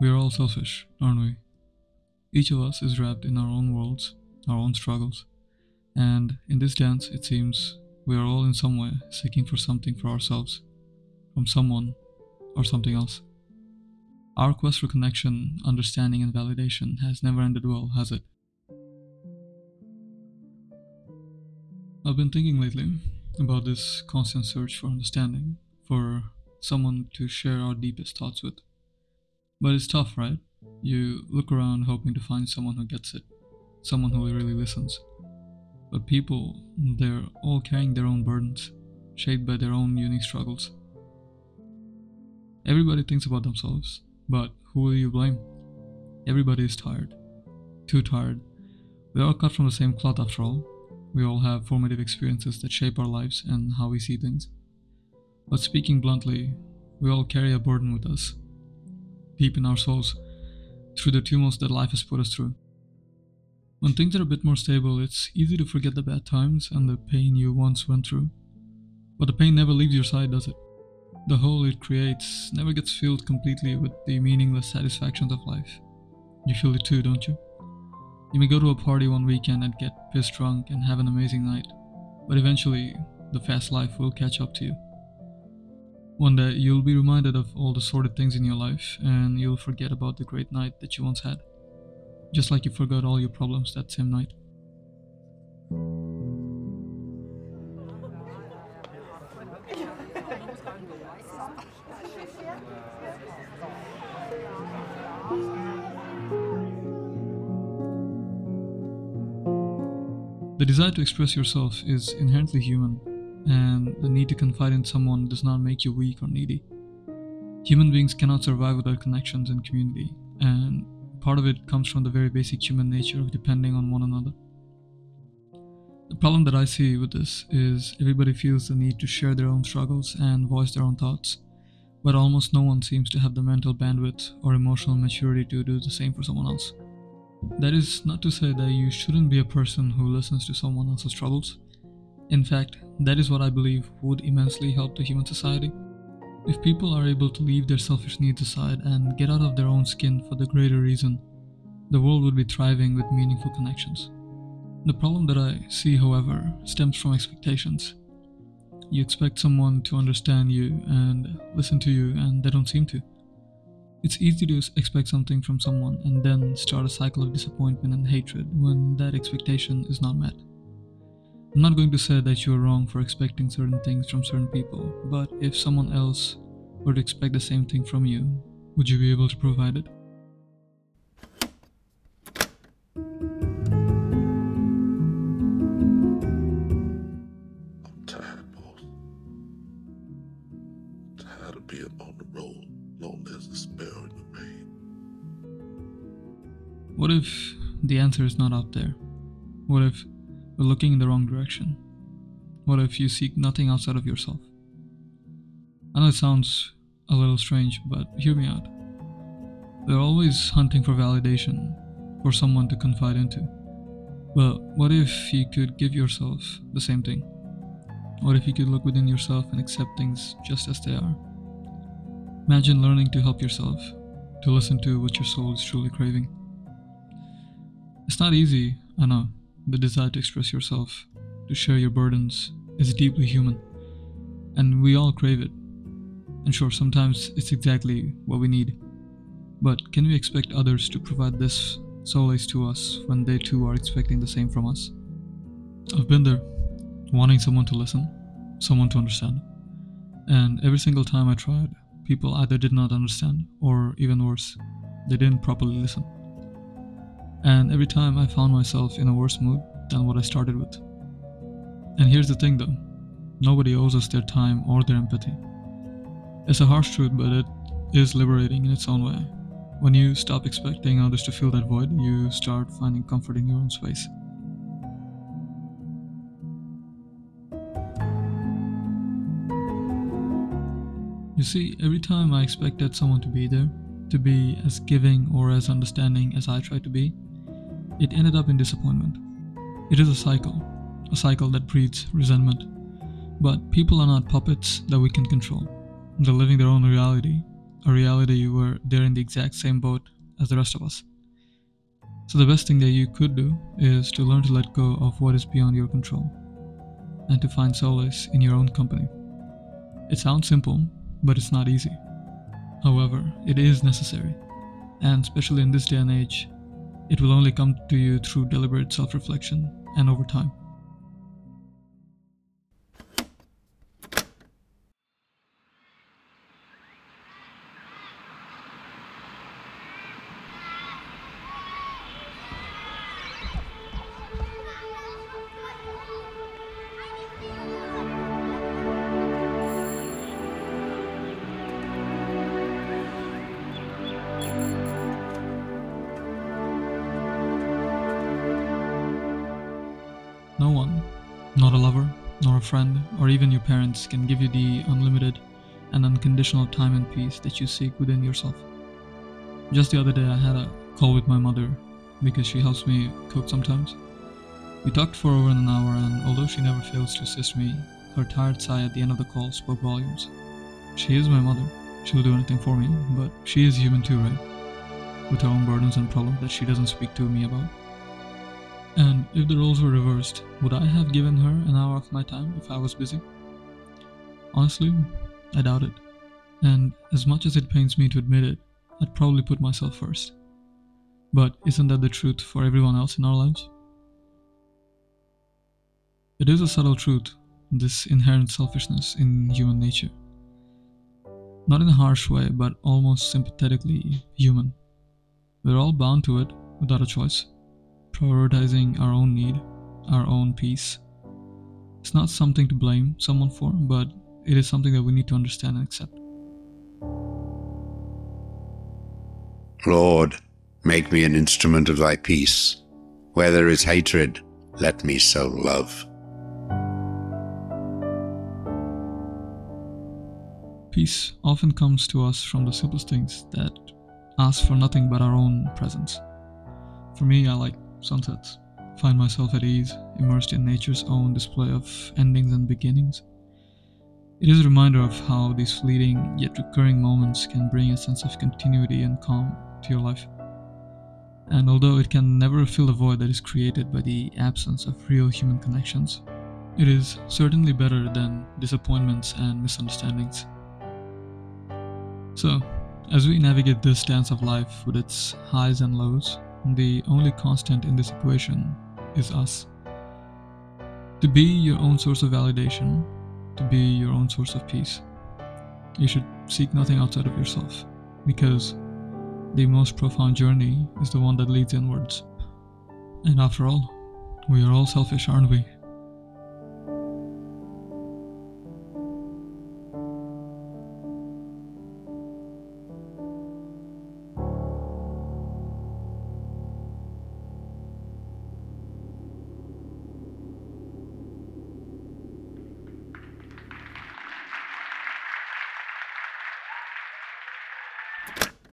We are all selfish, aren't we? Each of us is wrapped in our own worlds, our own struggles, and in this dance, it seems we are all in some way seeking for something for ourselves, from someone or something else. Our quest for connection, understanding, and validation has never ended well, has it? I've been thinking lately about this constant search for understanding, for someone to share our deepest thoughts with. But it's tough, right? You look around hoping to find someone who gets it, someone who really listens. But people, they're all carrying their own burdens, shaped by their own unique struggles. Everybody thinks about themselves, but who will you blame? Everybody is tired. Too tired. We are all cut from the same cloth after all. We all have formative experiences that shape our lives and how we see things. But speaking bluntly, we all carry a burden with us, deep in our souls, through the tumults that life has put us through. When things are a bit more stable, it's easy to forget the bad times and the pain you once went through. But the pain never leaves your side, does it? The hole it creates never gets filled completely with the meaningless satisfactions of life. You feel it too, don't you? You may go to a party one weekend and get pissed drunk and have an amazing night, but eventually, the fast life will catch up to you. One day, you'll be reminded of all the sordid things in your life, and you'll forget about the great night that you once had just like you forgot all your problems that same night. The desire to express yourself is inherently human, and the need to confide in someone does not make you weak or needy. Human beings cannot survive without connections and community, and part of it comes from the very basic human nature of depending on one another. The problem that I see with this is everybody feels the need to share their own struggles and voice their own thoughts, but almost no one seems to have the mental bandwidth or emotional maturity to do the same for someone else. That is not to say that you shouldn't be a person who listens to someone else's troubles. In fact, that is what I believe would immensely help the human society. If people are able to leave their selfish needs aside and get out of their own skin for the greater reason, the world would be thriving with meaningful connections. The problem that I see, however, stems from expectations. You expect someone to understand you and listen to you, and they don't seem to. It's easy to expect something from someone and then start a cycle of disappointment and hatred when that expectation is not met. I'm not going to say that you're wrong for expecting certain things from certain people, but if someone else were to expect the same thing from you, would you be able to provide it? What if the answer is not out there? What if we're looking in the wrong direction? What if you seek nothing outside of yourself? I know it sounds a little strange, but hear me out. We're always hunting for validation, for someone to confide into. But what if you could give yourself the same thing? What if you could look within yourself and accept things just as they are? Imagine learning to help yourself, to listen to what your soul is truly craving. It's not easy, I know. The desire to express yourself, to share your burdens, is deeply human, and we all crave it. And sure, sometimes it's exactly what we need. But can we expect others to provide this solace to us when they too are expecting the same from us? I've been there, wanting someone to listen, someone to understand. And every single time I tried, people either did not understand, or even worse, they didn't properly listen. And every time I found myself in a worse mood than what I started with. And here's the thing though nobody owes us their time or their empathy. It's a harsh truth, but it is liberating in its own way. When you stop expecting others to fill that void, you start finding comfort in your own space. You see, every time I expected someone to be there, to be as giving or as understanding as I try to be, it ended up in disappointment. It is a cycle, a cycle that breeds resentment, But people are not puppets that we can control. They're living their own reality, a reality where they're in the exact same boat as the rest of us. So, the best thing that you could do is to learn to let go of what is beyond your control and to find solace in your own company. It sounds simple, but it's not easy. However, it is necessary, and especially in this day and age, it will only come to you through deliberate self reflection and over time. No one, not a lover, nor a friend, or even your parents, can give you the unlimited and unconditional time and peace that you seek within yourself. Just the other day, I had a call with my mother because she helps me cook sometimes. We talked for over an hour, and although she never fails to assist me, her tired sigh at the end of the call spoke volumes. She is my mother. She'll do anything for me, but she is human too, right? With her own burdens and problems that she doesn't speak to me about. And if the roles were reversed, would I have given her an hour of my time if I was busy? Honestly, I doubt it. And as much as it pains me to admit it, I'd probably put myself first. But isn't that the truth for everyone else in our lives? It is a subtle truth, this inherent selfishness in human nature. Not in a harsh way, but almost sympathetically human. We're all bound to it without a choice prioritizing our own need, our own peace. It's not something to blame someone for, but it is something that we need to understand and accept. Lord, make me an instrument of thy peace. Where there is hatred, let me sow love. Peace often comes to us from the simplest things that ask for nothing but our own presence. For me, I like sunsets, find myself at ease, immersed in nature's own display of endings and beginnings. It is a reminder of how these fleeting yet recurring moments can bring a sense of continuity and calm to your life. And although it can never fill the void that is created by the absence of real human connections, it is certainly better than disappointments and misunderstandings. So, as we navigate this dance of life with its highs and lows, the only constant in this equation is us. To be your own source of validation, to be your own source of peace, you should seek nothing outside of yourself, because the most profound journey is the one that leads inwards. And after all, we are all selfish, aren't we?